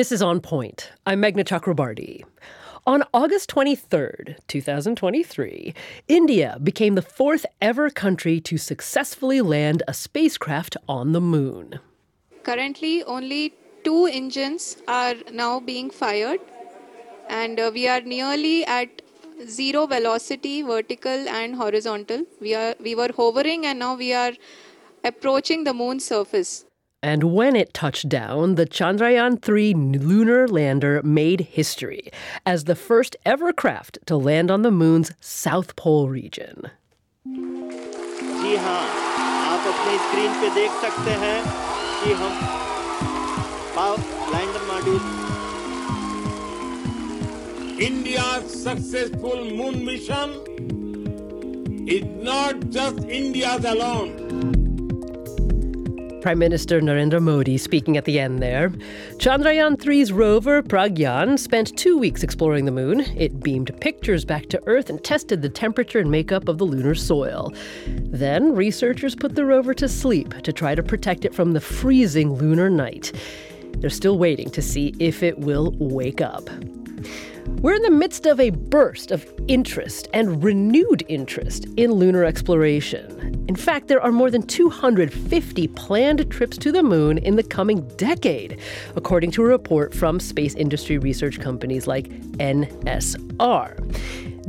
This is On Point. I'm Meghna Chakrabarti. On August 23rd, 2023, India became the fourth ever country to successfully land a spacecraft on the moon. Currently, only two engines are now being fired, and uh, we are nearly at zero velocity, vertical and horizontal. We are we were hovering, and now we are approaching the moon's surface. And when it touched down, the Chandrayaan 3 lunar lander made history as the first ever craft to land on the moon's South Pole region. जी हाँ आप अपनी screen पे देख सकते हैं कि हम lander module India's successful moon mission is not just India's alone. Prime Minister Narendra Modi speaking at the end there. Chandrayaan 3's rover Pragyan spent two weeks exploring the moon. It beamed pictures back to Earth and tested the temperature and makeup of the lunar soil. Then, researchers put the rover to sleep to try to protect it from the freezing lunar night. They're still waiting to see if it will wake up. We're in the midst of a burst of interest and renewed interest in lunar exploration. In fact, there are more than 250 planned trips to the moon in the coming decade, according to a report from space industry research companies like NSR.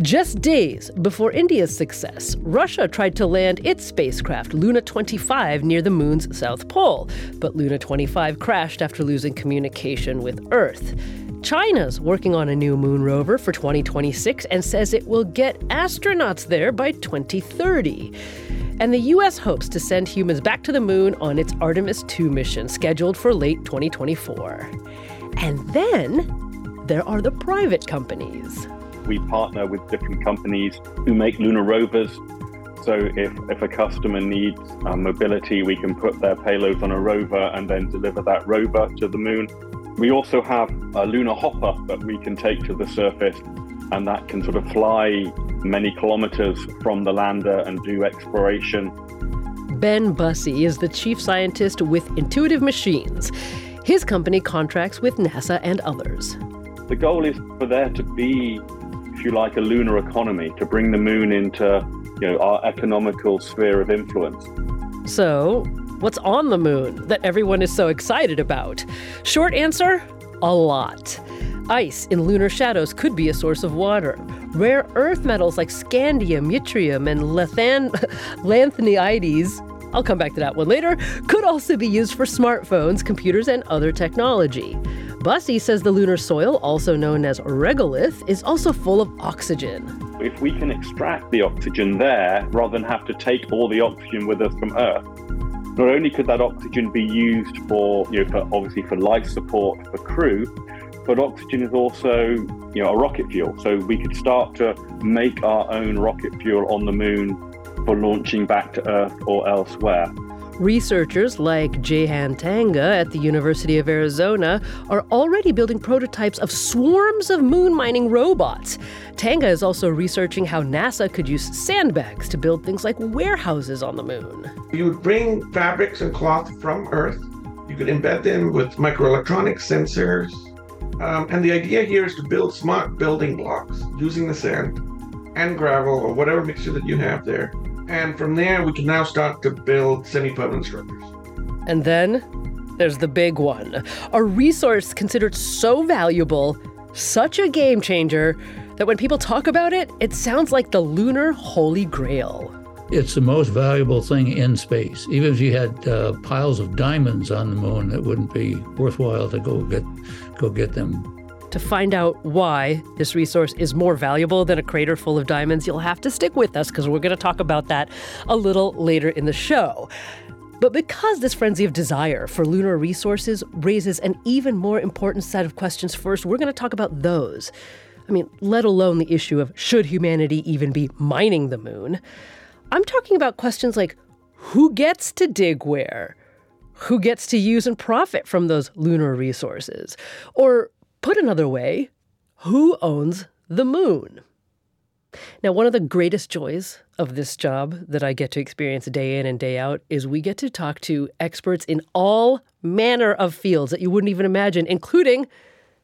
Just days before India's success, Russia tried to land its spacecraft Luna 25 near the moon's south pole, but Luna 25 crashed after losing communication with Earth. China's working on a new moon rover for 2026 and says it will get astronauts there by 2030. And the US hopes to send humans back to the moon on its Artemis 2 mission, scheduled for late 2024. And then there are the private companies. We partner with different companies who make lunar rovers. So if, if a customer needs uh, mobility, we can put their payloads on a rover and then deliver that rover to the moon. We also have a lunar hopper that we can take to the surface, and that can sort of fly many kilometers from the lander and do exploration. Ben Bussey is the chief scientist with Intuitive Machines. His company contracts with NASA and others. The goal is for there to be, if you like, a lunar economy, to bring the moon into you know, our economical sphere of influence. So, What's on the moon that everyone is so excited about? Short answer a lot. Ice in lunar shadows could be a source of water. Rare earth metals like scandium, yttrium, and lethan- lanthanides I'll come back to that one later, could also be used for smartphones, computers, and other technology. Bussey says the lunar soil, also known as regolith, is also full of oxygen. If we can extract the oxygen there rather than have to take all the oxygen with us from Earth, not only could that oxygen be used for, you know, for obviously for life support for crew, but oxygen is also, you know, a rocket fuel. So we could start to make our own rocket fuel on the moon for launching back to Earth or elsewhere. Researchers like Jekan Thanga at the University of Arizona are already building prototypes of swarms of moon mining robots. Tanga is also researching how NASA could use sandbags to build things like warehouses on the moon. You would bring fabrics and cloth from Earth, you could embed them with microelectronic sensors. Um, and the idea here is to build smart building blocks using the sand and gravel or whatever mixture that you have there and from there, we can now start to build semi permanent structures. And then there's the big one a resource considered so valuable, such a game changer, that when people talk about it, it sounds like the lunar holy grail. It's the most valuable thing in space. Even if you had uh, piles of diamonds on the moon, it wouldn't be worthwhile to go get go get them to find out why this resource is more valuable than a crater full of diamonds, you'll have to stick with us because we're going to talk about that a little later in the show. But because this frenzy of desire for lunar resources raises an even more important set of questions first, we're going to talk about those. I mean, let alone the issue of should humanity even be mining the moon? I'm talking about questions like who gets to dig where? Who gets to use and profit from those lunar resources? Or Put another way, who owns the moon? Now, one of the greatest joys of this job that I get to experience day in and day out is we get to talk to experts in all manner of fields that you wouldn't even imagine, including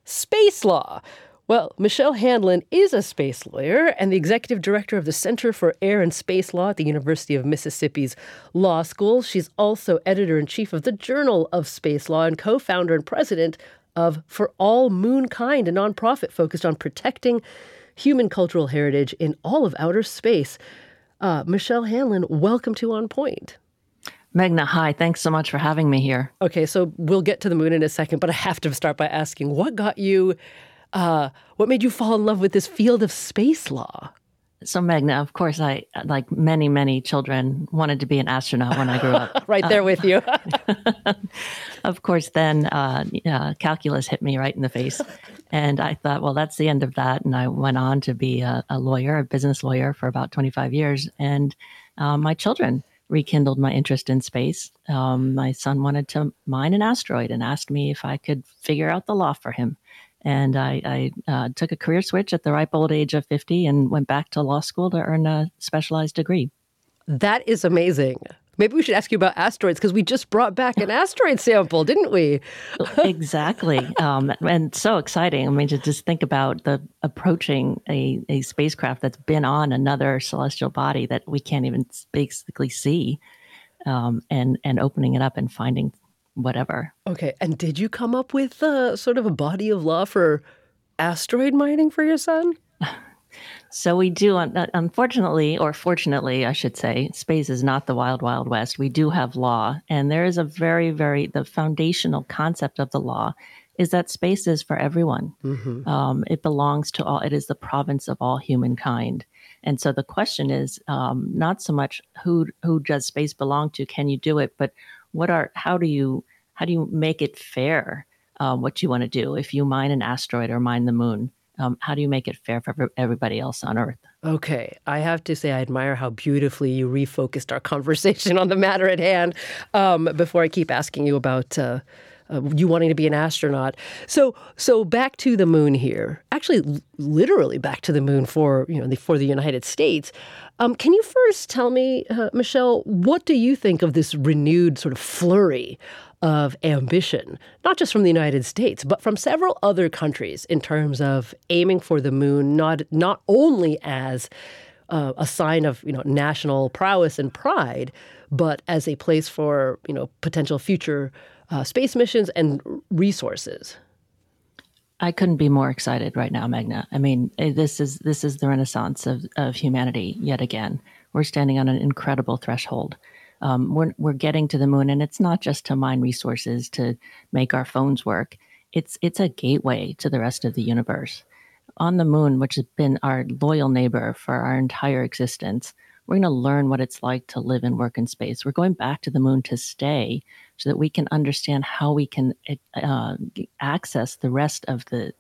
space law. Well, Michelle Hanlon is a space lawyer and the executive director of the Center for Air and Space Law at the University of Mississippi's Law School. She's also editor in chief of the Journal of Space Law and co founder and president of For All Moonkind, a nonprofit focused on protecting human cultural heritage in all of outer space. Uh, Michelle Hanlon, welcome to On Point. Meghna, hi. Thanks so much for having me here. Okay, so we'll get to the moon in a second, but I have to start by asking what got you, uh, what made you fall in love with this field of space law? So, Meghna, of course, I, like many, many children, wanted to be an astronaut when I grew up. right there uh, with you. of course, then uh, uh, calculus hit me right in the face. And I thought, well, that's the end of that. And I went on to be a, a lawyer, a business lawyer for about 25 years. And uh, my children rekindled my interest in space. Um, my son wanted to mine an asteroid and asked me if I could figure out the law for him. And I, I uh, took a career switch at the ripe old age of 50 and went back to law school to earn a specialized degree. That is amazing. Maybe we should ask you about asteroids because we just brought back an asteroid sample, didn't we? exactly. Um, and so exciting. I mean, to just think about the approaching a, a spacecraft that's been on another celestial body that we can't even basically see um, and, and opening it up and finding whatever. Okay. And did you come up with uh, sort of a body of law for asteroid mining for your son? So we do, unfortunately, or fortunately, I should say, space is not the wild, wild west. We do have law, and there is a very, very the foundational concept of the law is that space is for everyone. Mm-hmm. Um, it belongs to all. It is the province of all humankind. And so the question is um, not so much who who does space belong to? Can you do it? But what are how do you how do you make it fair? Um, what you want to do if you mine an asteroid or mine the moon? um, how do you make it fair for everybody else on earth? Okay, I have to say I admire how beautifully you refocused our conversation on the matter at hand. Um, before I keep asking you about uh, you wanting to be an astronaut, so so back to the moon here. Actually, literally back to the moon for you know the, for the United States. Um, can you first tell me, uh, Michelle, what do you think of this renewed sort of flurry of ambition, not just from the United States, but from several other countries in terms of aiming for the moon, not not only as uh, a sign of you know national prowess and pride, but as a place for you know potential future uh, space missions and resources. I couldn't be more excited right now, Meghna. I mean, eh, this is this is the renaissance of, of humanity yet again. We're standing on an incredible threshold um, we're we're getting to the moon, and it's not just to mine resources to make our phones work. It's it's a gateway to the rest of the universe. On the moon, which has been our loyal neighbor for our entire existence, we're going to learn what it's like to live and work in space. We're going back to the moon to stay, so that we can understand how we can uh, access the rest of the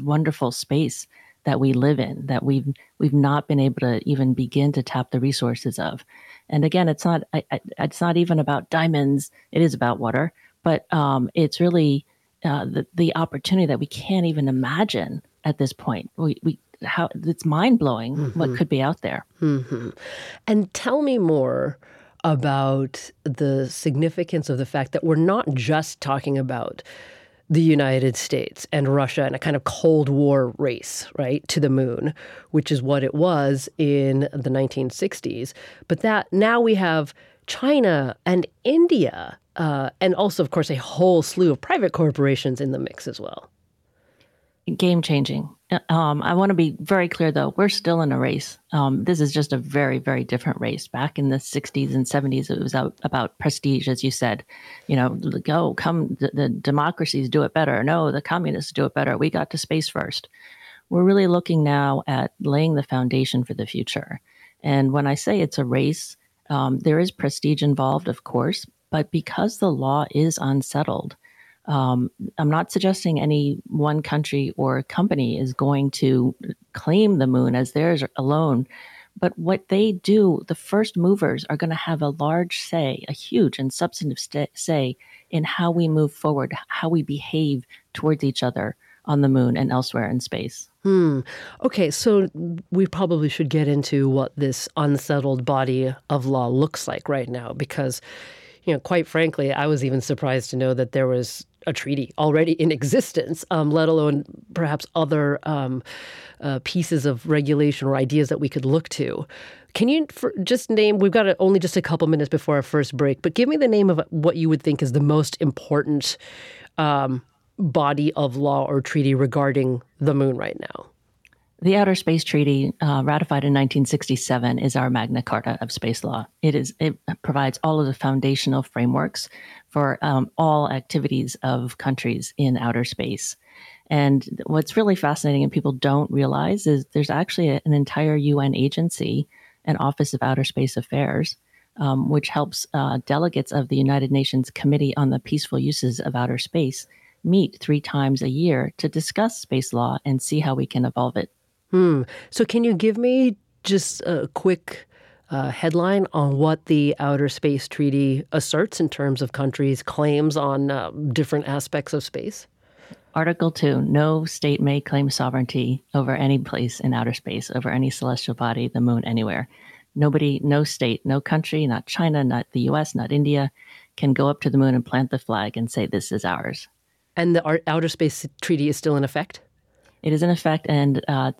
wonderful space that we live in that we've we've not been able to even begin to tap the resources of and again, it's not it's not even about diamonds. It is about water, but um, it's really uh, the the opportunity that we can't even imagine at this point. We, we how it's mind blowing mm-hmm. what could be out there. Mm-hmm. And tell me more about the significance of the fact that we're not just talking about the United States and Russia in a kind of Cold War race, right, to the moon, which is what it was in the 1960s. But that now we have China and India, uh, and also, of course, a whole slew of private corporations in the mix as well game changing. Um, I want to be very clear, though. We're still in a race. Um, this is just a very, very different race. Back in the '60s and '70s, it was about prestige, as you said. You know, go come. The, the democracies do it better. No, the communists do it better. We got to space first. We're really looking now at laying the foundation for the future. And when I say it's a race, um, there is prestige involved, of course, but because the law is unsettled um, I'm not suggesting any one country or company is going to claim the moon as theirs alone. But what they do, the first movers are going to have a large say, a huge and substantive st- say in how we move forward, how we behave towards each other on the moon and elsewhere in space. Hmm. Okay, so we probably should get into what this unsettled body of law looks like right now because you know, quite frankly, I was even surprised to know that there was a treaty already in existence, um, let alone perhaps other um, uh, pieces of regulation or ideas that we could look to. Can you just name? We've got only just a couple minutes before our first break, but give me the name of what you would think is the most important um, body of law or treaty regarding the moon right now. The Outer Space Treaty, uh, ratified in 1967, is our Magna Carta of space law. It is it provides all of the foundational frameworks for um, all activities of countries in outer space. And what's really fascinating and people don't realize is there's actually a, an entire UN agency an Office of Outer Space Affairs, um, which helps uh, delegates of the United Nations Committee on the Peaceful Uses of Outer Space meet three times a year to discuss space law and see how we can evolve it. Hmm. So, can you give me just a quick uh, headline on what the Outer Space Treaty asserts in terms of countries' claims on uh, different aspects of space? Article 2 No state may claim sovereignty over any place in outer space, over any celestial body, the moon, anywhere. Nobody, no state, no country, not China, not the US, not India, can go up to the moon and plant the flag and say, This is ours. And the Outer Space Treaty is still in effect? It is in effect and uh,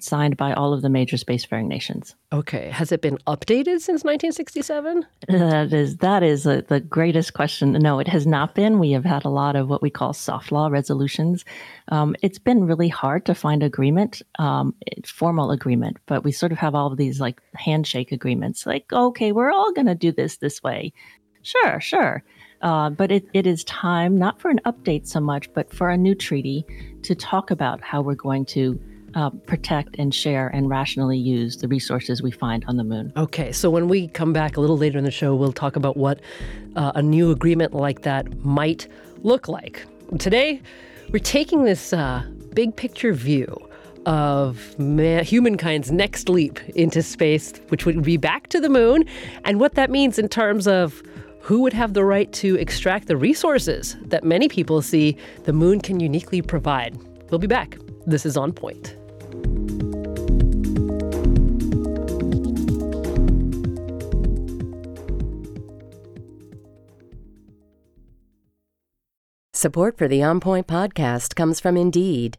signed by all of the major spacefaring nations. Okay. Has it been updated since 1967? That is that is a, the greatest question. No, it has not been. We have had a lot of what we call soft law resolutions. Um, it's been really hard to find agreement, um, formal agreement, but we sort of have all of these like handshake agreements. Like, okay, we're all going to do this this way. Sure, sure. Uh, but it, it is time, not for an update so much, but for a new treaty to talk about how we're going to uh, protect and share and rationally use the resources we find on the moon. Okay, so when we come back a little later in the show, we'll talk about what uh, a new agreement like that might look like. Today, we're taking this uh, big picture view of man, humankind's next leap into space, which would be back to the moon, and what that means in terms of who would have the right to extract the resources that many people see the moon can uniquely provide? We'll be back. This is On Point. Support for the On Point podcast comes from Indeed.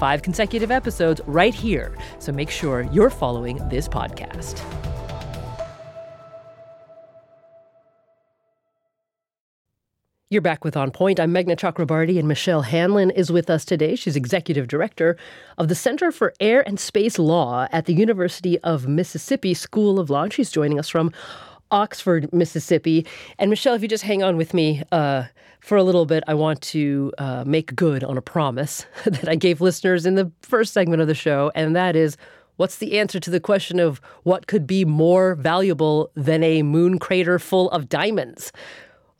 Five consecutive episodes right here, so make sure you're following this podcast. You're back with On Point. I'm Meghna Chakrabarti, and Michelle Hanlon is with us today. She's executive director of the Center for Air and Space Law at the University of Mississippi School of Law. And she's joining us from Oxford, Mississippi. And Michelle, if you just hang on with me uh, for a little bit, I want to uh, make good on a promise that I gave listeners in the first segment of the show, and that is what's the answer to the question of what could be more valuable than a moon crater full of diamonds?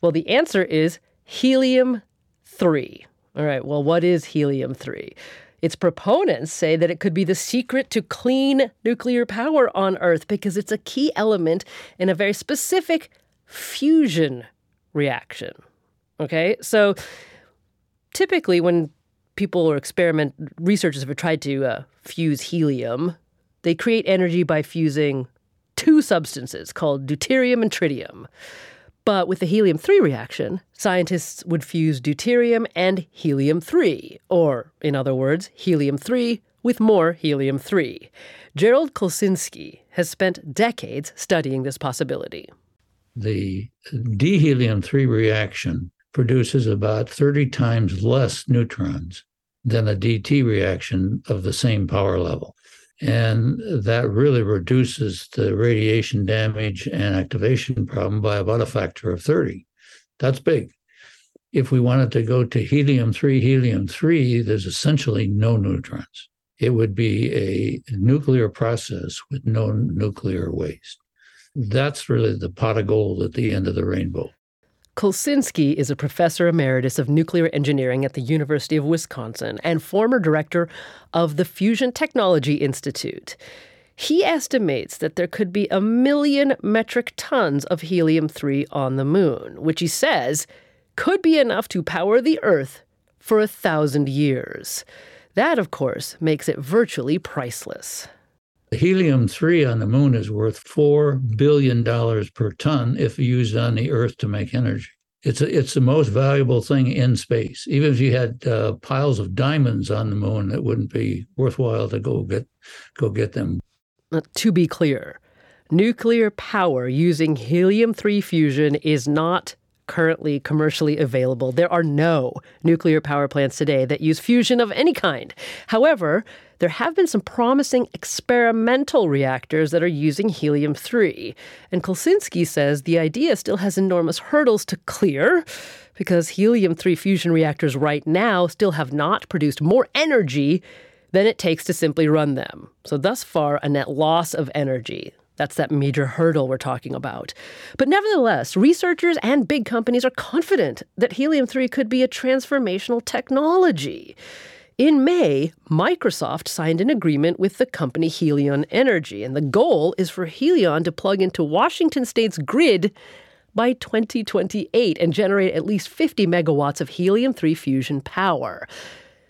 Well, the answer is helium 3. All right, well, what is helium 3? Its proponents say that it could be the secret to clean nuclear power on Earth because it's a key element in a very specific fusion reaction. Okay, so typically when people or experiment researchers have tried to uh, fuse helium, they create energy by fusing two substances called deuterium and tritium. But with the helium 3 reaction, scientists would fuse deuterium and helium 3, or, in other words, helium 3 with more helium 3. Gerald Kulcinski has spent decades studying this possibility. The dihelium 3 reaction produces about 30 times less neutrons than a DT reaction of the same power level. And that really reduces the radiation damage and activation problem by about a factor of 30. That's big. If we wanted to go to helium 3, helium 3, there's essentially no neutrons. It would be a nuclear process with no nuclear waste. That's really the pot of gold at the end of the rainbow. Kulcinski is a professor emeritus of nuclear engineering at the University of Wisconsin and former director of the Fusion Technology Institute. He estimates that there could be a million metric tons of helium 3 on the moon, which he says could be enough to power the Earth for a thousand years. That, of course, makes it virtually priceless. Helium 3 on the moon is worth $4 billion per ton if used on the Earth to make energy. It's, a, it's the most valuable thing in space. Even if you had uh, piles of diamonds on the moon, it wouldn't be worthwhile to go get, go get them. To be clear, nuclear power using helium 3 fusion is not currently commercially available. There are no nuclear power plants today that use fusion of any kind. However, there have been some promising experimental reactors that are using helium 3. And Kulcinski says the idea still has enormous hurdles to clear because helium 3 fusion reactors right now still have not produced more energy than it takes to simply run them. So, thus far, a net loss of energy. That's that major hurdle we're talking about. But nevertheless, researchers and big companies are confident that helium 3 could be a transformational technology. In May, Microsoft signed an agreement with the company Helion Energy, and the goal is for Helion to plug into Washington state's grid by 2028 and generate at least 50 megawatts of helium 3 fusion power.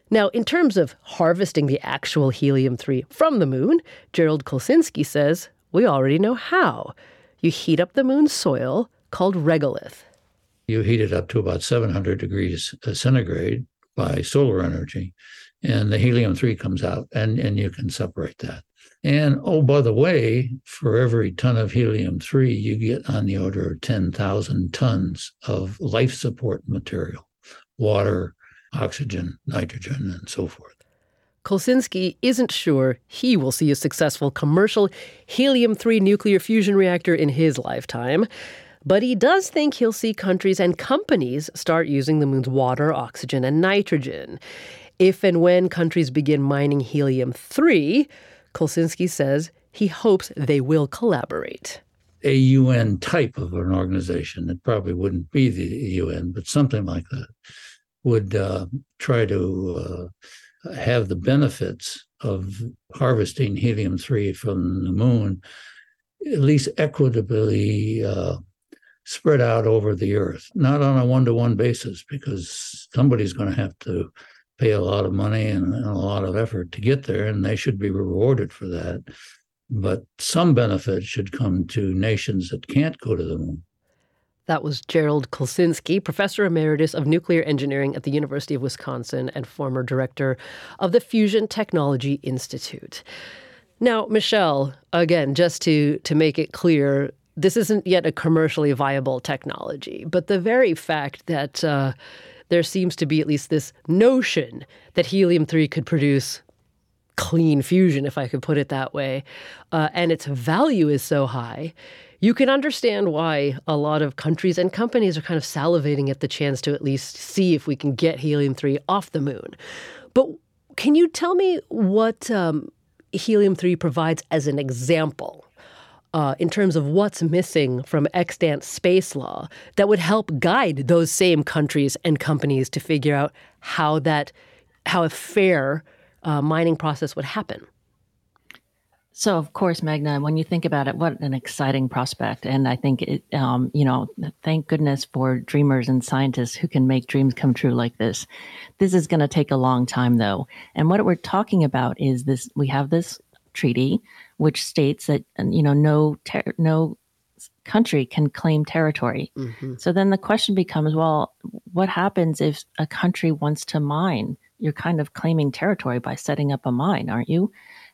Now, in terms of harvesting the actual helium 3 from the moon, Gerald Kulcinski says we already know how. You heat up the moon's soil, called regolith. You heat it up to about 700 degrees centigrade by solar energy, and the helium 3 comes out, and, and you can separate that. And oh, by the way, for every ton of helium 3, you get on the order of 10,000 tons of life support material water, oxygen, nitrogen, and so forth. Kulcinski isn't sure he will see a successful commercial helium 3 nuclear fusion reactor in his lifetime, but he does think he'll see countries and companies start using the moon's water, oxygen, and nitrogen. If and when countries begin mining helium 3, Kulcinski says he hopes they will collaborate. A UN type of an organization, it probably wouldn't be the UN, but something like that, would uh, try to. Uh, have the benefits of harvesting helium 3 from the moon at least equitably uh, spread out over the earth, not on a one to one basis, because somebody's going to have to pay a lot of money and, and, a lot of effort to get there, and they should be rewarded for that. But some benefit should come to nations that can't go to the moon. That was Gerald Kulcinski, professor emeritus of nuclear engineering at the University of Wisconsin and former director of the Fusion Technology Institute. Now, Michelle, again, just to, to make it clear, this isn't yet a commercially viable technology, but the very fact that uh, there seems to be at least this notion that helium 3 could produce clean fusion, if I could put it that way, uh, and its value is so high you can understand why a lot of countries and companies are kind of salivating at the chance to at least see if we can get helium 3 off the moon. But can you tell me what um, helium 3 provides as an example? Uh, in terms of what's missing from extant space law that would help guide those same countries and companies to figure out how that how a fair uh, mining process would happen. So, of course, Meghna, when you think about it, what an exciting prospect. And I think, it, um, you know, thank goodness for dreamers and scientists who can make dreams come true like this. This is going to take a long time, though. And what we're talking about is this we have this treaty which states that, you know, no, ter- no country can claim territory. Mm-hmm. So then the question becomes well, what happens if a country wants to mine? You're kind of claiming territory by setting up a mine, aren't you?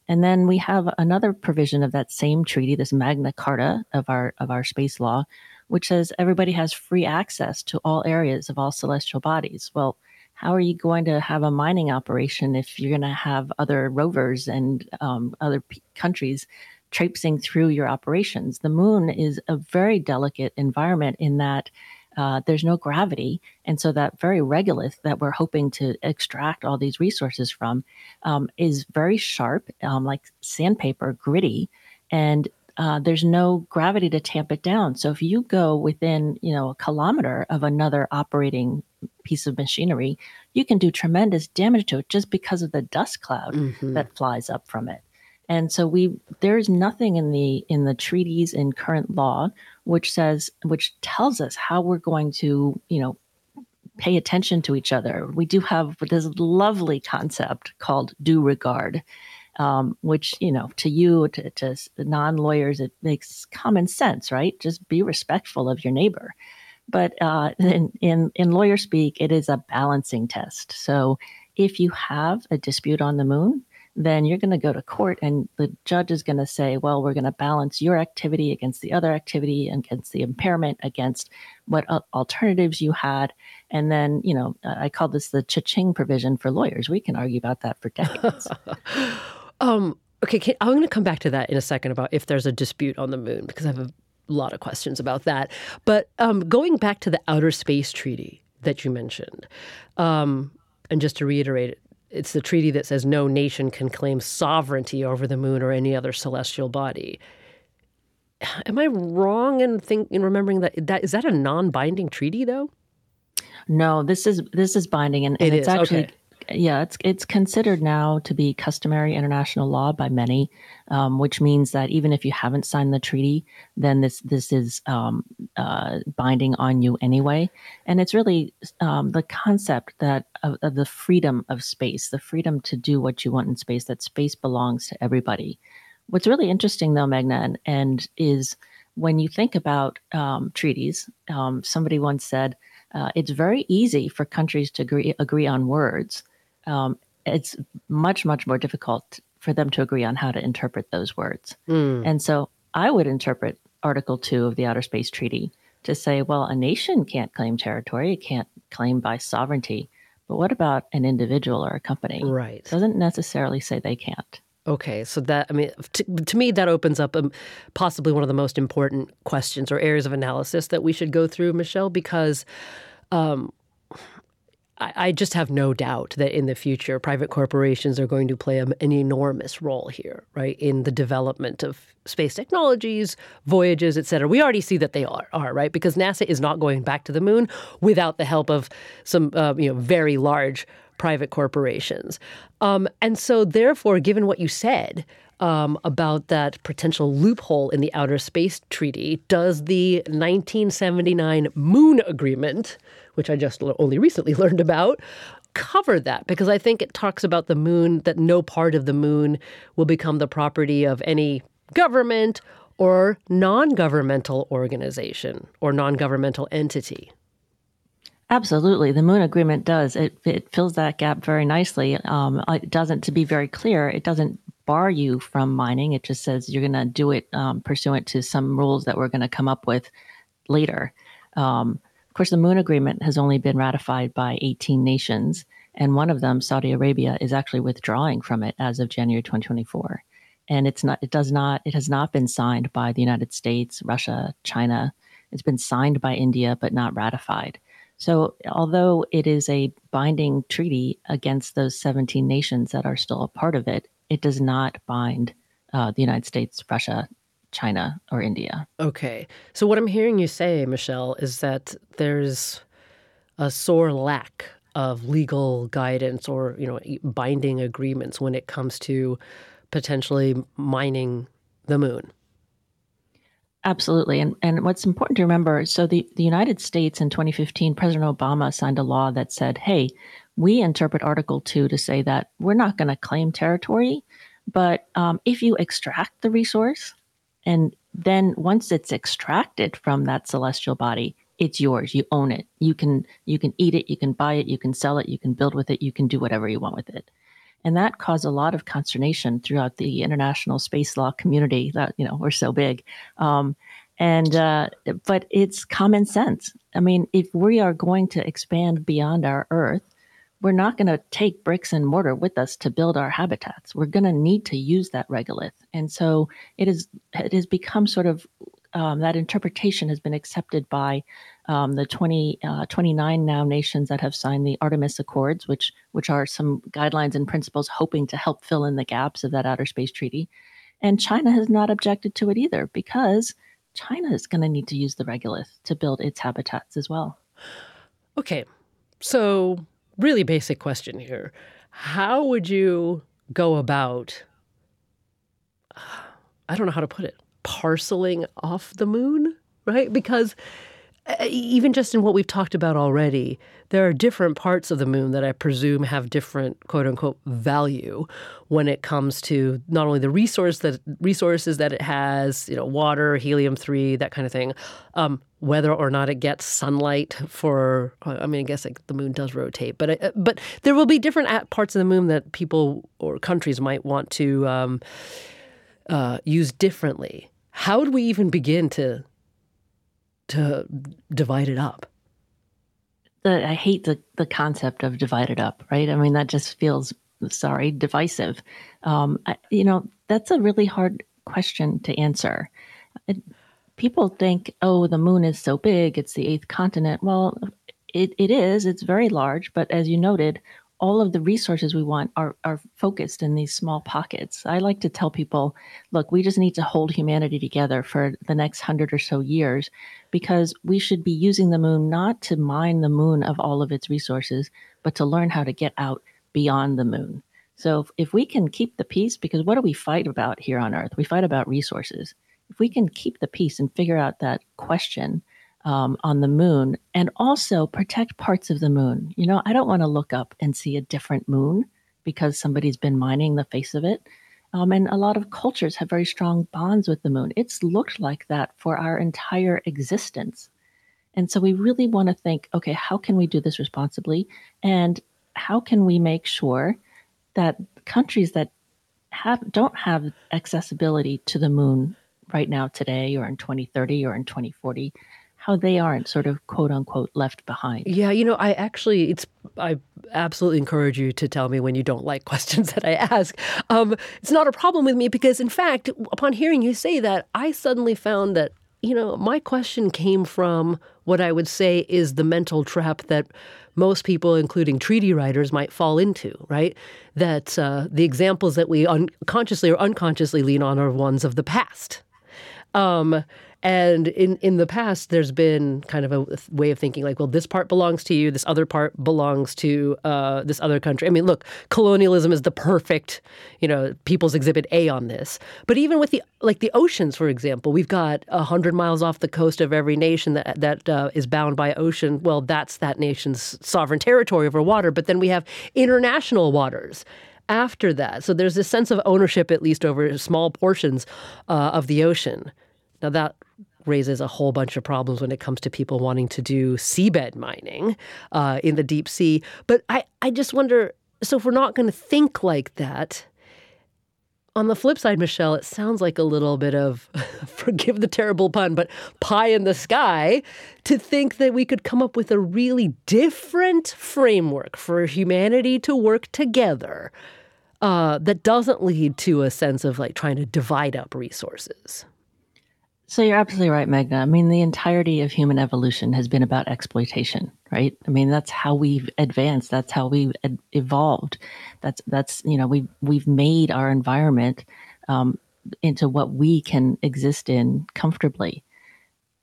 And then we have another provision of that same treaty, this Magna Carta of our of our space law, which says everybody has free access to all areas of all celestial bodies. Well, how are you going to have a mining operation if you're going to have other rovers and um, other p- countries traipsing through your operations? The moon is a very delicate environment in that uh, there's no gravity. And so that very regolith that we're hoping to extract all these resources from um, is very sharp, um, like sandpaper, gritty. And uh, there's no gravity to tamp it down. So if you go within, you know, a kilometer of another operating piece of machinery, you can do tremendous damage to it just because of the dust cloud mm-hmm. that flies up from it. And so we there's nothing in the in the treaties in current law which says which tells us how we're going to, you know, pay attention to each other. We do have this lovely concept called due regard um, which you know to you to, to non-lawyers it makes common sense right just be respectful of your neighbor but uh, in, in in lawyer speak it is a balancing test. So if you have a dispute on the moon then you're going to go to court and the judge is going to say well we're going to balance your activity against the other activity against the impairment against what alternatives you had. And then you know i call this the cha-ching provision for lawyers. We can argue about that for decades. Um, okay, I'm going to come back to that in a second about if there's a dispute on the moon because I have a lot of questions about that. But um, going back to the Outer Space Treaty that you mentioned, um, and just to reiterate it's the treaty that says no nation can claim sovereignty over the moon or any other celestial body. Am I wrong in think in remembering that that is that a non-binding treaty though? No, this is this is binding, and, and it it's is. actually okay yeah, it's it's considered now to be customary international law by many, um, which means that even if you haven't signed the treaty, then this this is um, uh, binding on you anyway. And it's really um, the concept that of, of, the freedom of space, the freedom to do what you want in space. That space belongs to everybody. What's really interesting, though, Meghna, and, and is when you think about um, treaties. Um, somebody once said. Uh, it's very easy for countries to agree agree on words, um, it's much, much more difficult for them to agree on how to interpret those words. Mm. And so I would interpret Article 2 of the Outer Space Treaty to say, well, a nation can't claim territory, it can't claim by sovereignty. But what about an individual or a company? Right. Doesn't necessarily say they can't. Okay, so that I mean, to, to me, that opens up um, possibly one of the most important questions or areas of analysis that we should go through, Michelle, because um, I just have no doubt that in the future, private corporations are going to play an enormous role here, right, in the development of space technologies, voyages, et cetera. We already see that they are, are right, because NASA is not going back to the moon without the help of some, uh, you know, very large private corporations. Um, and so, therefore, given what you said, um, about that potential loophole in the Outer Space Treaty. Does the 1979 Moon Agreement, which I just only recently learned about, cover that? Because I think it talks about the moon, that no part of the moon will become the property of any government or non governmental organization or non governmental entity. Absolutely, the Moon Agreement does. It it fills that gap very nicely. Um, it doesn't, to be very clear, it doesn't bar you from mining. It just says you're going to do it um, pursuant to some rules that we're going to come up with later. Um, course, the Moon Agreement has only been ratified by 18 nations, and one of them, Saudi Arabia, is actually withdrawing from it as of January 2024. And it's not. It does not. It has not been signed by the United States, Russia, China. It's been signed by India, but not ratified. So, although it is a binding treaty against those 17 nations that are still a part of it, it does not bind uh, the United States, Russia, China, or India. Okay. So, what I'm hearing you say, Michelle, is that there's a sore lack of legal guidance or you know binding agreements when it comes to potentially mining the moon. Absolutely. And and what's important to remember, so the, the United States in 2015, President Obama signed a law that said, hey, we interpret Article 2 to say that we're not going to claim territory, but um, if you extract the resource, and then once it's extracted from that celestial body, it's yours. You own it. You can you can eat it. You can buy it. You can sell it. You can build with it. You can do whatever you want with it. And that caused a lot of consternation throughout the international space law community. That you know we're so big, um, and uh, but it's common sense. I mean, if we are going to expand beyond our Earth, we're not going to take bricks and mortar with us to build our habitats. We're going to need to use that regolith, and so it is. It has become sort of um, that interpretation has been accepted by um, the 20, uh, 29 now nations that have signed the Artemis Accords, which which are some guidelines and principles hoping to help fill in the gaps of that outer space treaty. And China has not objected to it either because China is going to need to use the regolith to build its habitats as well. Okay, so really basic question here: How would you go about? I don't know how to put it. Parceling off the moon, right? Because even just in what we've talked about already, there are different parts of the moon that I presume have different quote unquote value when it comes to not only the resource that resources that it has, you know, water, helium three, that kind of thing, um, whether or not it gets sunlight for. I mean, I guess like the moon does rotate, but uh, but there will be different parts of the moon that people or countries might want to um, uh, use differently. How would we even begin to to divide it up. The, I hate the, the concept of divided up, right? I mean, that just feels, sorry, divisive. Um, I, you know, that's a really hard question to answer. It, people think, oh, the moon is so big, it's the eighth continent. Well, it, it is, it's very large, but as you noted, all of the resources we want are, are focused in these small pockets. I like to tell people, look, we just need to hold humanity together for the next hundred or so years because we should be using the moon not to mine the moon of all of its resources, but to learn how to get out beyond the moon. So if, if we can keep the peace, because what do we fight about here on Earth? We fight about resources. If we can keep the peace and figure out that question, um, on the moon and also protect parts of the moon. You know, I don't want to look up and see a different moon because somebody's been mining the face of it. Um, and a lot of cultures have very strong bonds with the moon. It's looked like that for our entire existence. And so we really want to think okay, how can we do this responsibly? And how can we make sure that countries that have don't have accessibility to the moon right now today or in 2030 or in 2040 how they aren't sort of quote unquote left behind. Yeah, you know, I actually, it's, I absolutely encourage you to tell me when you don't like questions that I ask. Um, it's not a problem with me because, in fact, upon hearing you say that, I suddenly found that, you know, my question came from what I would say is the mental trap that most people, including treaty writers, might fall into, right? That uh, the examples that we unconsciously or unconsciously lean on are ones of the past. Um, and in, in the past, there's been kind of a way of thinking like, well, this part belongs to you, this other part belongs to uh, this other country. I mean, look, colonialism is the perfect, you know, people's exhibit A on this. But even with the like the oceans, for example, we've got hundred miles off the coast of every nation that that uh, is bound by ocean. Well, that's that nation's sovereign territory over water. But then we have international waters after that. So there's this sense of ownership, at least over small portions uh, of the ocean. Now, that raises a whole bunch of problems when it comes to people wanting to do seabed mining uh, in the deep sea. But I, I just wonder so if we're not going to think like that, on the flip side, Michelle, it sounds like a little bit of, forgive the terrible pun, but pie in the sky to think that we could come up with a really different framework for humanity to work together uh, that doesn't lead to a sense of like trying to divide up resources. So you're absolutely right, Meghna. I mean, the entirety of human evolution has been about exploitation, right? I mean, that's how we've advanced. That's how we've ed- evolved. That's that's you know we've we've made our environment um, into what we can exist in comfortably,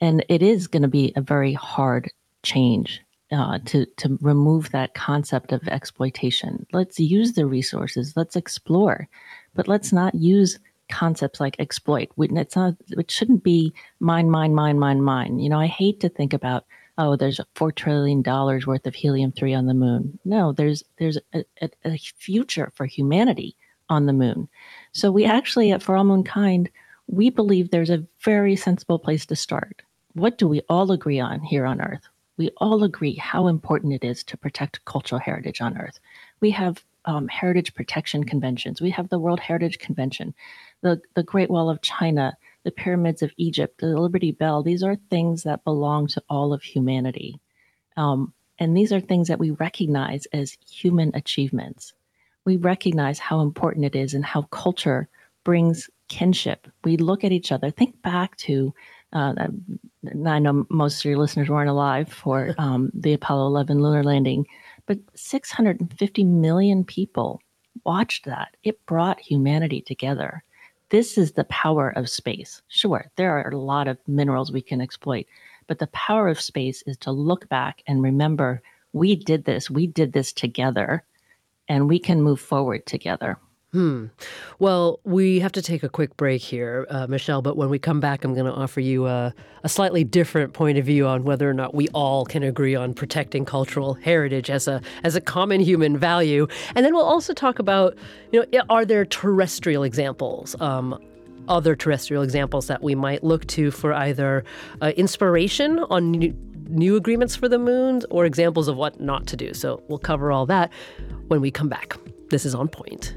and it is going to be a very hard change uh, to to remove that concept of exploitation. Let's use the resources. Let's explore, but let's not use concepts like exploit. It's not, it shouldn't be mine, mine, mine, mine, mine. You know, I hate to think about, oh, there's four trillion dollars worth of helium three on the moon. No, there's there's a, a, a, future for humanity on the moon. So we actually, at For All Moonkind, we believe there's a very sensible place to start. What do we all agree on here on Earth? We all agree how important it is to protect cultural heritage on Earth. We have um, heritage protection conventions. We have the World Heritage Convention the, the Great Wall of China, the pyramids of Egypt, the Liberty Bell, these are things that belong to all of humanity. Um, And these are things that we recognize as human achievements. We recognize how important it is and how culture brings kinship. We look at each other. Think back to, uh, I know most of your listeners weren't alive for um, the Apollo 11 lunar landing, but 650 million people watched that. It brought humanity together. This is the power of space. Sure, there are a lot of minerals we can exploit, but the power of space is to look back and remember we did this, we did this together, and we can move forward together. Hmm. Well, we have to take a quick break here, uh, Michelle, but when we come back, I'm going to offer you a, a, slightly different point of view on whether or not we all can agree on protecting cultural heritage as a as a common human value. And then we'll also talk about, you know, are there terrestrial examples um, other terrestrial examples that we might look to for either uh, inspiration on new, new agreements for the moons or examples of what not to do. So we'll cover all that when we come back. This is On Point.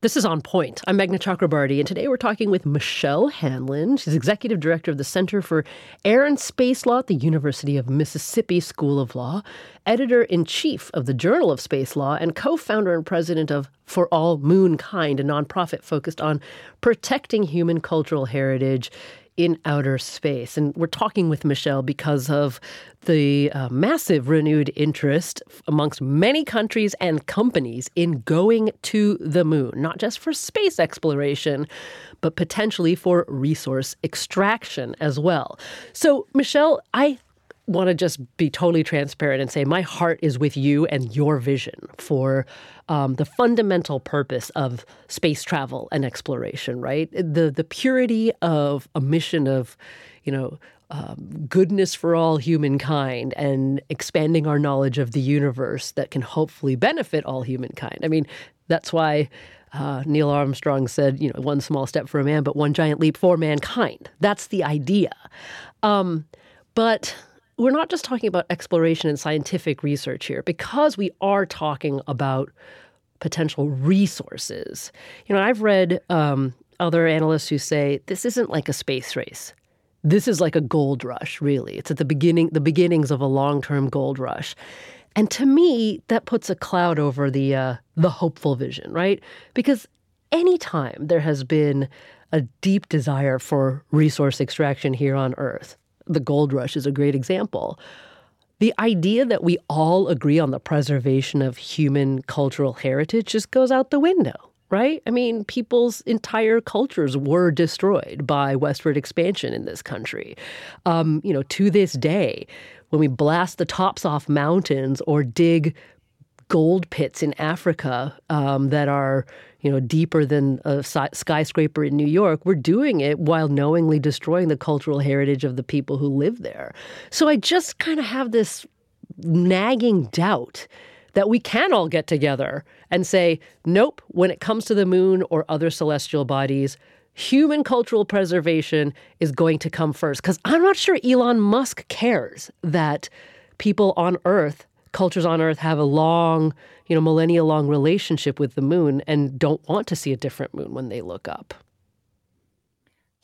This is On Point. I'm Meghna Chakrabarti, and today we're talking with Michelle Hanlon. She's Executive Director of the Center for Air and Space Law at the University of Mississippi School of Law, Editor in Chief of the Journal of Space Law, and co founder and president of For All Moonkind, a nonprofit focused on protecting human cultural heritage in outer space. And we're talking with Michelle because of the uh, massive renewed interest amongst many countries and companies in going to the moon, not just for space exploration, but potentially for resource extraction as well. So, Michelle, I want to just be totally transparent and say my heart is with you and your vision for um, the fundamental purpose of space travel and exploration, right? The the purity of a mission of, you know, um, goodness for all humankind and expanding our knowledge of the universe that can hopefully benefit all humankind. I mean, that's why. Uh, Neil Armstrong said, you know, one small step for a man, but one giant leap for mankind. That's the idea. Um, but we're not just talking about exploration and scientific research here because we are talking about potential resources. You know, I've read um, other analysts who say this isn't like a space race. This is like a gold rush, really. It's at the beginning, the beginnings of a long-term gold rush. And to me, that puts a cloud over the uh, the hopeful vision, right? Because anytime there has been a deep desire for resource extraction here on Earth, the gold rush is a great example. The idea that we all agree on the preservation of human cultural heritage just goes out the window, right? I mean, people's entire cultures were destroyed by westward expansion in this country. Um, you know, to this day, when we blast the tops off mountains or dig gold pits in Africa um, that are you know deeper than a skyscraper in New York. We're doing it while knowingly destroying the cultural heritage of the people who live there. So I just kind of have this nagging doubt that we can all get together and say, nope, when it comes to the moon or other celestial bodies, human cultural preservation is going to come first. Because I'm not sure Elon Musk cares that people on Earth cultures on Earth have a long, you know, millennia long relationship with the moon and don't want to see a different moon when they look up.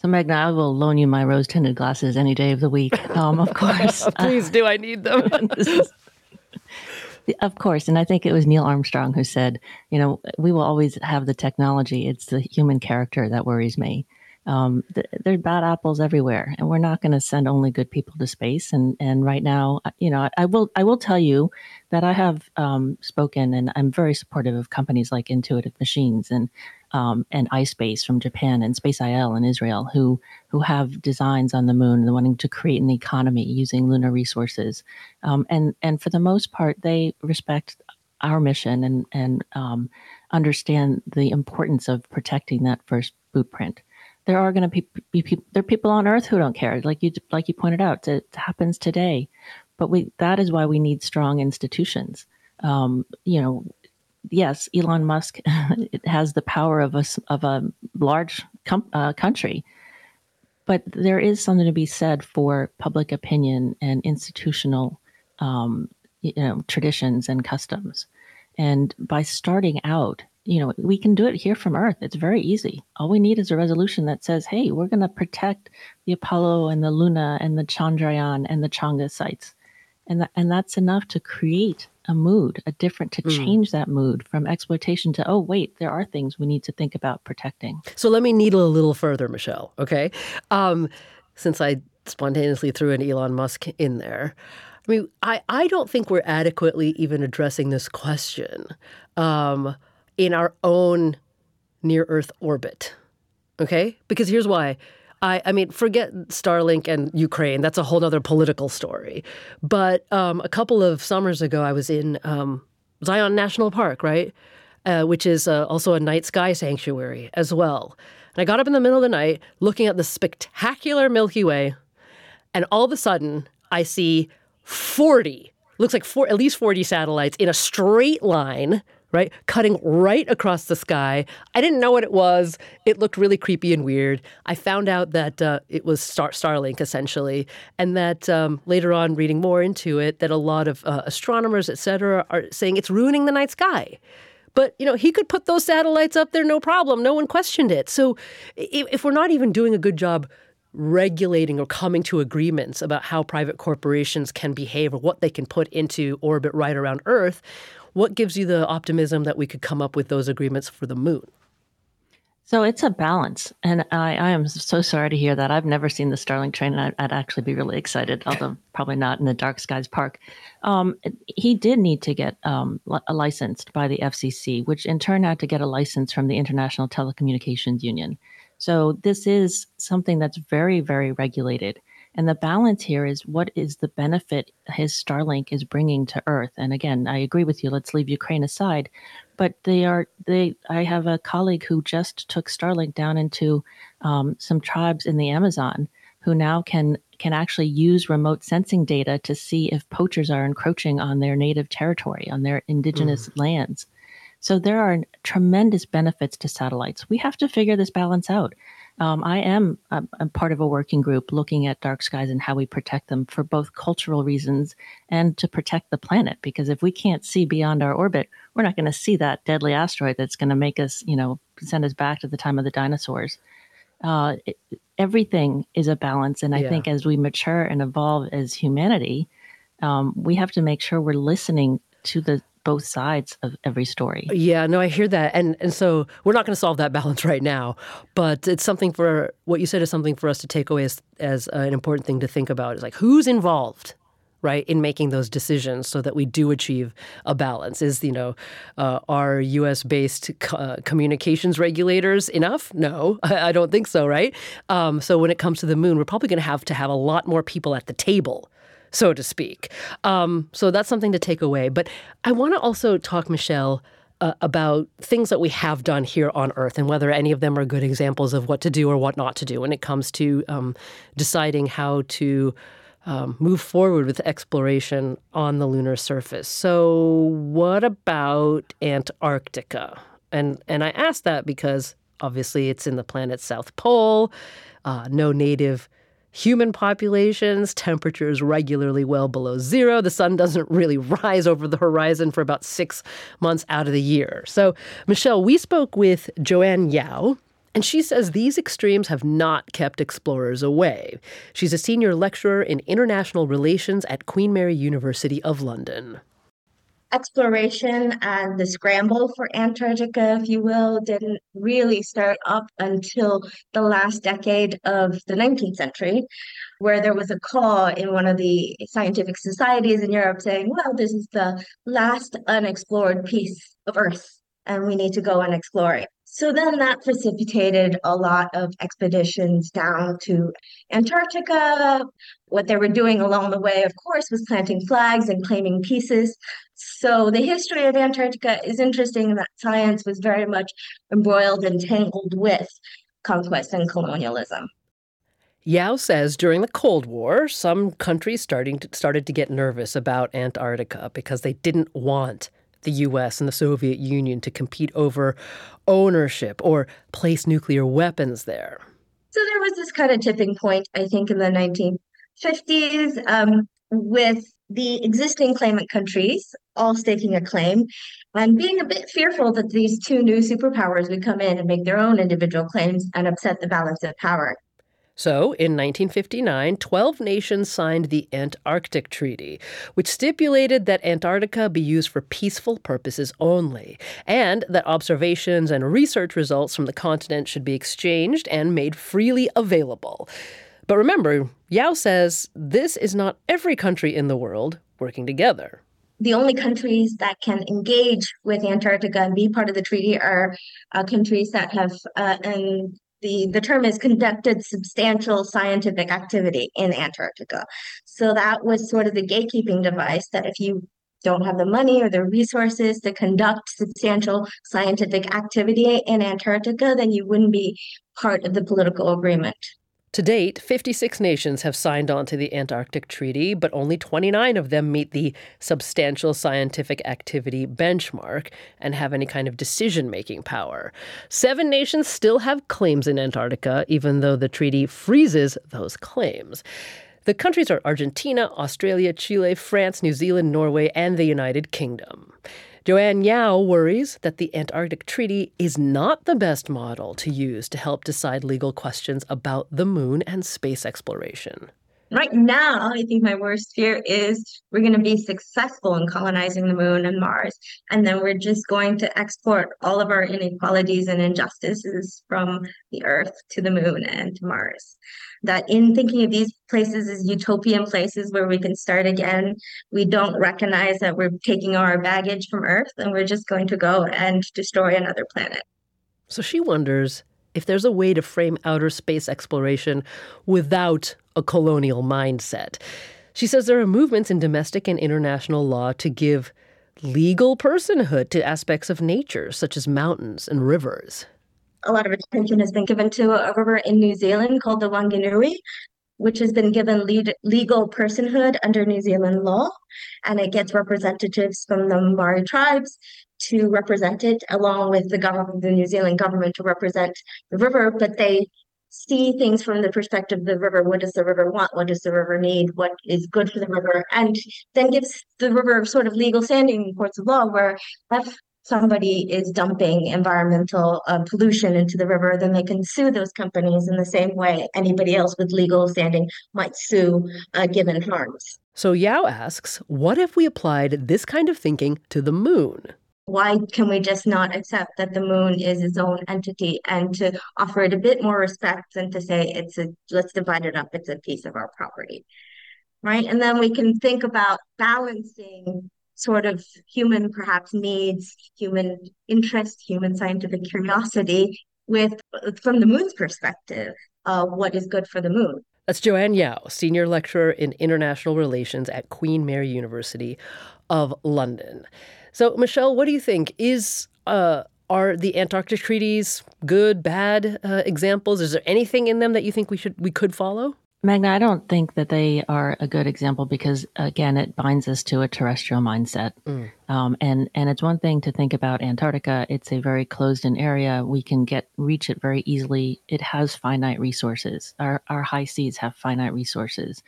So, Meghna, I will loan you my rose tinted glasses any day of the week. Um, of course. Please do. I need them. Of course. And I think it was Neil Armstrong who said, you know, we will always have the technology. It's the human character that worries me. Um, th- there are bad apples everywhere, and we're not going to send only good people to space. And and right now, uh, you know, I, will I will tell you that I have um, spoken, and I'm very supportive of companies like Intuitive Machines and um, and iSpace from Japan and SpaceIL in Israel, who who have designs on the moon and wanting to create an economy using lunar resources. Um, and and for the most part, they respect our mission and and um, understand the importance of protecting that first boot print there are going to be, be people there are people on earth who don't care like you like you pointed out it happens today. But we that is why we need strong institutions. Um, you know yes elon musk has the power of a of a large com- uh, country but there is something to be said for public opinion and institutional um, you know traditions and customs. And by starting out you know, we can do it here from Earth. It's very easy. All we need is a resolution that says, hey, we're going to protect the Apollo and the Luna and the Chandrayaan and the Chang'e sites. And, th- and that's enough to create a mood, a different, to mm. change that mood from exploitation to, oh, wait, there are things we need to think about protecting. So let me needle a little further, Michelle, okay? Um, since I spontaneously threw an Elon Musk in there. I mean, I, I don't think we're adequately even addressing this question. Um, in our own near Earth orbit. Okay? Because here's why. I, I mean, forget Starlink and Ukraine. That's a whole other political story. But um, a couple of summers ago, I was in um, Zion National Park, right? Uh, which is uh, also a night sky sanctuary as well. And I got up in the middle of the night looking at the spectacular Milky Way, and all of a sudden, I see 40, looks like four, at least 40 satellites in a straight line right? Cutting right across the sky. I didn't know what it was. It looked really creepy and weird. I found out that uh, it was Star- Starlink, essentially, and that um, later on, reading more into it, that a lot of uh, astronomers, et cetera, are saying it's ruining the night sky. But you know, he could put those satellites up there, no problem. No one questioned it. So, if, if we're not even doing a good job regulating or coming to agreements about how private corporations can behave or what they can put into orbit right around Earth, what gives you the optimism that we could come up with those agreements for the moon? So it's a balance. And I, I am so sorry to hear that. I've never seen the Starlink train, and I'd, I'd actually be really excited, although probably not in the Dark Skies Park. Um, he did need to get um, licensed by the FCC, which in turn had to get a license from the International Telecommunications Union. So this is something that's very, very regulated. And the balance here is what is the benefit his Starlink is bringing to Earth? And again, I agree with you. Let's leave Ukraine aside, but they are they. I have a colleague who just took Starlink down into um, some tribes in the Amazon who now can can actually use remote sensing data to see if poachers are encroaching on their native territory, on their indigenous mm. lands. So there are tremendous benefits to satellites. We have to figure this balance out um, I am a, a, part of a working group looking at dark skies and how we protect them for both cultural reasons and to protect the planet. Because if we can't see beyond our orbit, we're not going to see that deadly asteroid that's going to make us, you know, send us back to the time of the dinosaurs. Uh, it, everything is a balance, and I yeah. think as we mature and evolve as humanity, um, we have to make sure we're listening to the both sides of every story. Yeah, no, I hear that. And and so we're not going to solve that balance right now, but it's something for what you said is something for us to take away as, as an important thing to think about is like who's involved right in making those decisions so that we do achieve a balance is you know uh, are us based uh, communications regulators enough no i don't think so right um, so when it comes to the moon we're probably going to have to have a lot more people at the table so to speak. Um, so that's something to take away. But I want to also talk, Michelle, uh, about things that we have done here on Earth and whether any of them are good examples of what to do or what not to do when it comes to um, deciding how to. Um, move forward with exploration on the lunar surface. So, what about Antarctica? And and I ask that because obviously it's in the planet's south pole. Uh, no native human populations, temperatures regularly well below zero. The sun doesn't really rise over the horizon for about six months out of the year. So, Michelle, we spoke with Joanne Yao. And she says these extremes have not kept explorers away. She's a senior lecturer in international relations at Queen Mary University of London. Exploration and the scramble for Antarctica, if you will, didn't really start up until the last decade of the 19th century, where there was a call in one of the scientific societies in Europe saying, well, this is the last unexplored piece of Earth, and we need to go and explore it. So then that precipitated a lot of expeditions down to Antarctica. What they were doing along the way, of course, was planting flags and claiming pieces. So the history of Antarctica is interesting in that science was very much embroiled and tangled with conquest and colonialism. Yao says during the Cold War, some countries starting to, started to get nervous about Antarctica because they didn't want the US and the Soviet Union to compete over ownership or place nuclear weapons there. So there was this kind of tipping point, I think, in the 1950s um, with the existing claimant countries all staking a claim and being a bit fearful that these two new superpowers would come in and make their own individual claims and upset the balance of power. So, in 1959, 12 nations signed the Antarctic Treaty, which stipulated that Antarctica be used for peaceful purposes only, and that observations and research results from the continent should be exchanged and made freely available. But remember, Yao says this is not every country in the world working together. The only countries that can engage with Antarctica and be part of the treaty are uh, countries that have uh, an the, the term is conducted substantial scientific activity in Antarctica. So that was sort of the gatekeeping device that if you don't have the money or the resources to conduct substantial scientific activity in Antarctica, then you wouldn't be part of the political agreement. To date, 56 nations have signed on to the Antarctic Treaty, but only 29 of them meet the substantial scientific activity benchmark and have any kind of decision making power. Seven nations still have claims in Antarctica, even though the treaty freezes those claims. The countries are Argentina, Australia, Chile, France, New Zealand, Norway, and the United Kingdom. Joanne Yao worries that the Antarctic Treaty is not the best model to use to help decide legal questions about the moon and space exploration. Right now, I think my worst fear is we're going to be successful in colonizing the moon and Mars, and then we're just going to export all of our inequalities and injustices from the Earth to the moon and to Mars that in thinking of these places as utopian places where we can start again, we don't recognize that we're taking our baggage from Earth and we're just going to go and destroy another planet. So she wonders if there's a way to frame outer space exploration without a colonial mindset. She says there are movements in domestic and international law to give legal personhood to aspects of nature, such as mountains and rivers a lot of attention has been given to a river in New Zealand called the Whanganui, which has been given lead, legal personhood under New Zealand law. And it gets representatives from the Maori tribes to represent it, along with the government, the New Zealand government to represent the river. But they see things from the perspective of the river. What does the river want? What does the river need? What is good for the river? And then gives the river sort of legal standing in courts of law, where if somebody is dumping environmental uh, pollution into the river, then they can sue those companies in the same way anybody else with legal standing might sue uh, given harms. So Yao asks, what if we applied this kind of thinking to the moon? Why can we just not accept that the moon is its own entity and to offer it a bit more respect than to say it's a let's divide it up, it's a piece of our property. Right. And then we can think about balancing sort of human perhaps needs, human interest, human scientific curiosity with from the moon's perspective, uh, what is good for the moon. That's Joanne Yao, senior lecturer in international relations at Queen Mary University of London. So, Michelle, what do you think? Is uh, are the Antarctic treaties good, bad uh, examples? Is there anything in them that you think we should we could follow? Meghna, I don't think that they are a good example because, again, it binds us to a terrestrial mindset. Mm. Um, and and it's one thing to think about Antarctica. It's a very closed-in area. We can get reach it very easily. It has finite resources. Our our high seas have finite resources.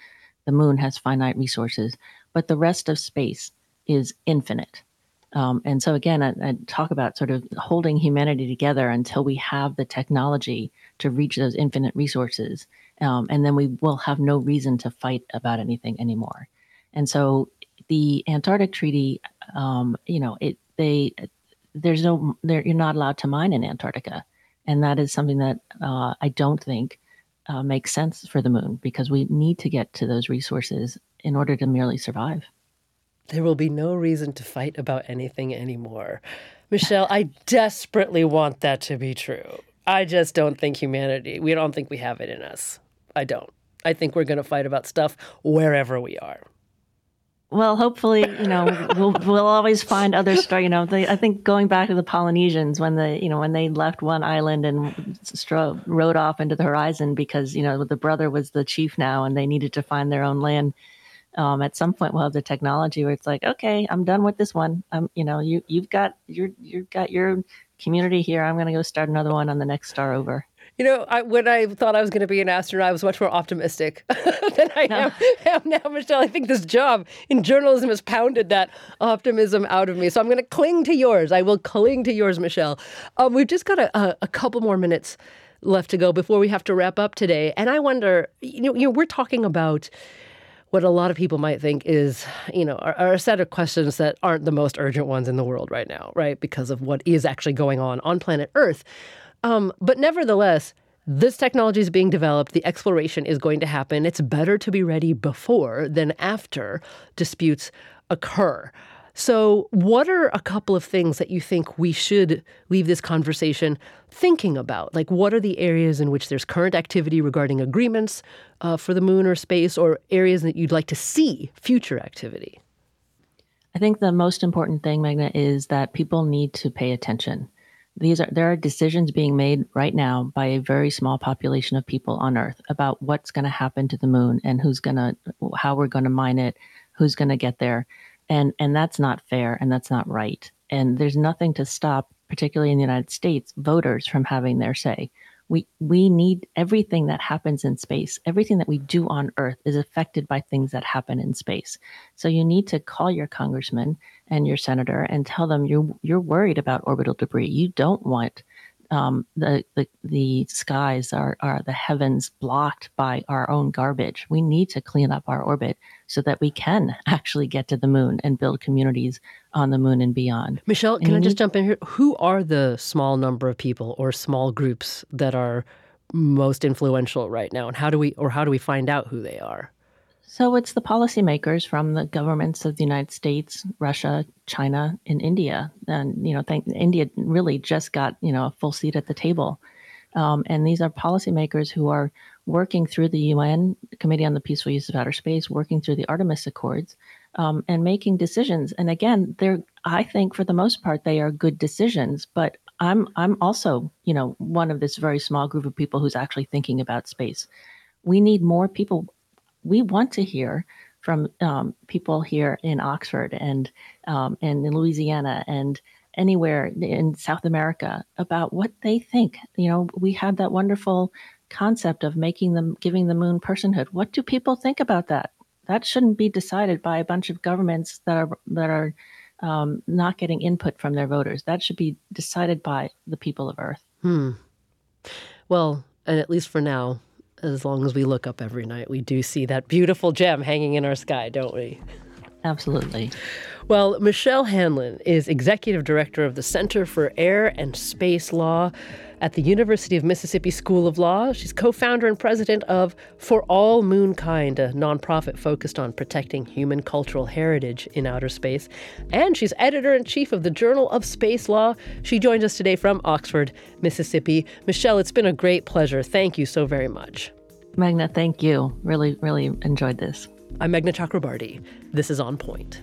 The moon has finite resources, but the rest of space is infinite. Um, and so again, I, I talk about sort of holding humanity together until we have the technology to reach those infinite resources um, and then we will have no reason to fight about anything anymore. And so the Antarctic Treaty, um, you know, it they there's no you're not allowed to mine in Antarctica, and that is something that uh, I don't think uh, makes sense for the moon because we need to get to those resources in order to merely survive. There will be no reason to fight about anything anymore. Michelle, I desperately want that to be true. I just don't think humanity, we don't think we have it in us. I don't. I think we're going to fight about stuff wherever we are. Well, hopefully, you know, we'll we'll always find other story. You know, they, I think going back to the Polynesians when the you know, when they left one island and stro- rode off into the horizon because you know the brother was the chief now and they needed to find their own land. Um, at some point, we'll have the technology where it's like, okay, I'm done with this one. I'm, you know, you you've got your you've got your community here. I'm going to go start another one on the next star over. You know, I, when I thought I was going to be an astronaut, I was much more optimistic than I no. am, am, now, Michelle. I think this job in journalism has pounded that optimism out of me. So I'm going to cling to yours. I will cling to yours, Michelle. Um, we've just got a, a, a couple more minutes left to go before we have to wrap up today. And I wonder, you know, you know we're talking about what a lot of people might think is, you know, are, are, a set of questions that aren't the most urgent ones in the world right now, right? Because of what is actually going on on planet Earth. Um, but nevertheless, this technology is being developed. The exploration is going to happen. It's better to be ready before than after disputes occur. So, what are a couple of things that you think we should leave this conversation thinking about? Like, what are the areas in which there's current activity regarding agreements uh, for the moon or space, or areas that you'd like to see future activity? I think the most important thing, Meghna, is that people need to pay attention these are there are decisions being made right now by a very small population of people on earth about what's going to happen to the moon and who's going to how we're going to mine it who's going to get there and and that's not fair and that's not right. And there's nothing to stop particularly in the united states voters from having their say. We we need everything that happens in space everything that we do on earth is affected by things that happen in space. So you need to call your congressman and your senator and tell them you're you're worried about orbital debris. You don't want um, the, the the skies are are the heavens blocked by our own garbage. We need to clean up our orbit so that we can actually get to the moon and build communities on the moon and beyond. Michelle, can I just jump in here? Who are the small number of people or small groups that are most influential right now, and how do we or how do we find out who they are? So it's the policymakers from the governments of the United States, Russia, China, and India. And you know, thank India really just got you know a full seat at the table. Um, and these are policymakers who are working through the UN Committee on the Peaceful Use of Outer Space, working through the Artemis Accords, um, and making decisions. And again, they're I think for the most part they are good decisions. But I'm I'm also you know one of this very small group of people who's actually thinking about space. We need more people we want to hear from um, people here in Oxford and um, and in Louisiana and anywhere in South America about what they think. You know, we had that wonderful concept of making them giving the moon personhood. What do people think about that? That shouldn't be decided by a bunch of governments that are that are um, not getting input from their voters. That should be decided by the people of Earth. Hmm. Well, and at least for now, as long as we look up every night, we do see that beautiful gem hanging in our sky, don't we? Absolutely. Well, Michelle Hanlon is executive director of the Center for Air and Space Law at the University of Mississippi School of Law. She's co founder and president of For All Moonkind, a nonprofit focused on protecting human cultural heritage in outer space. And she's editor in chief of the Journal of Space Law. She joins us today from Oxford, Mississippi. Michelle, it's been a great pleasure. Thank you so very much. Meghna, thank you. Really, really enjoyed this. I'm Meghna Chakrabarti. This is On Point.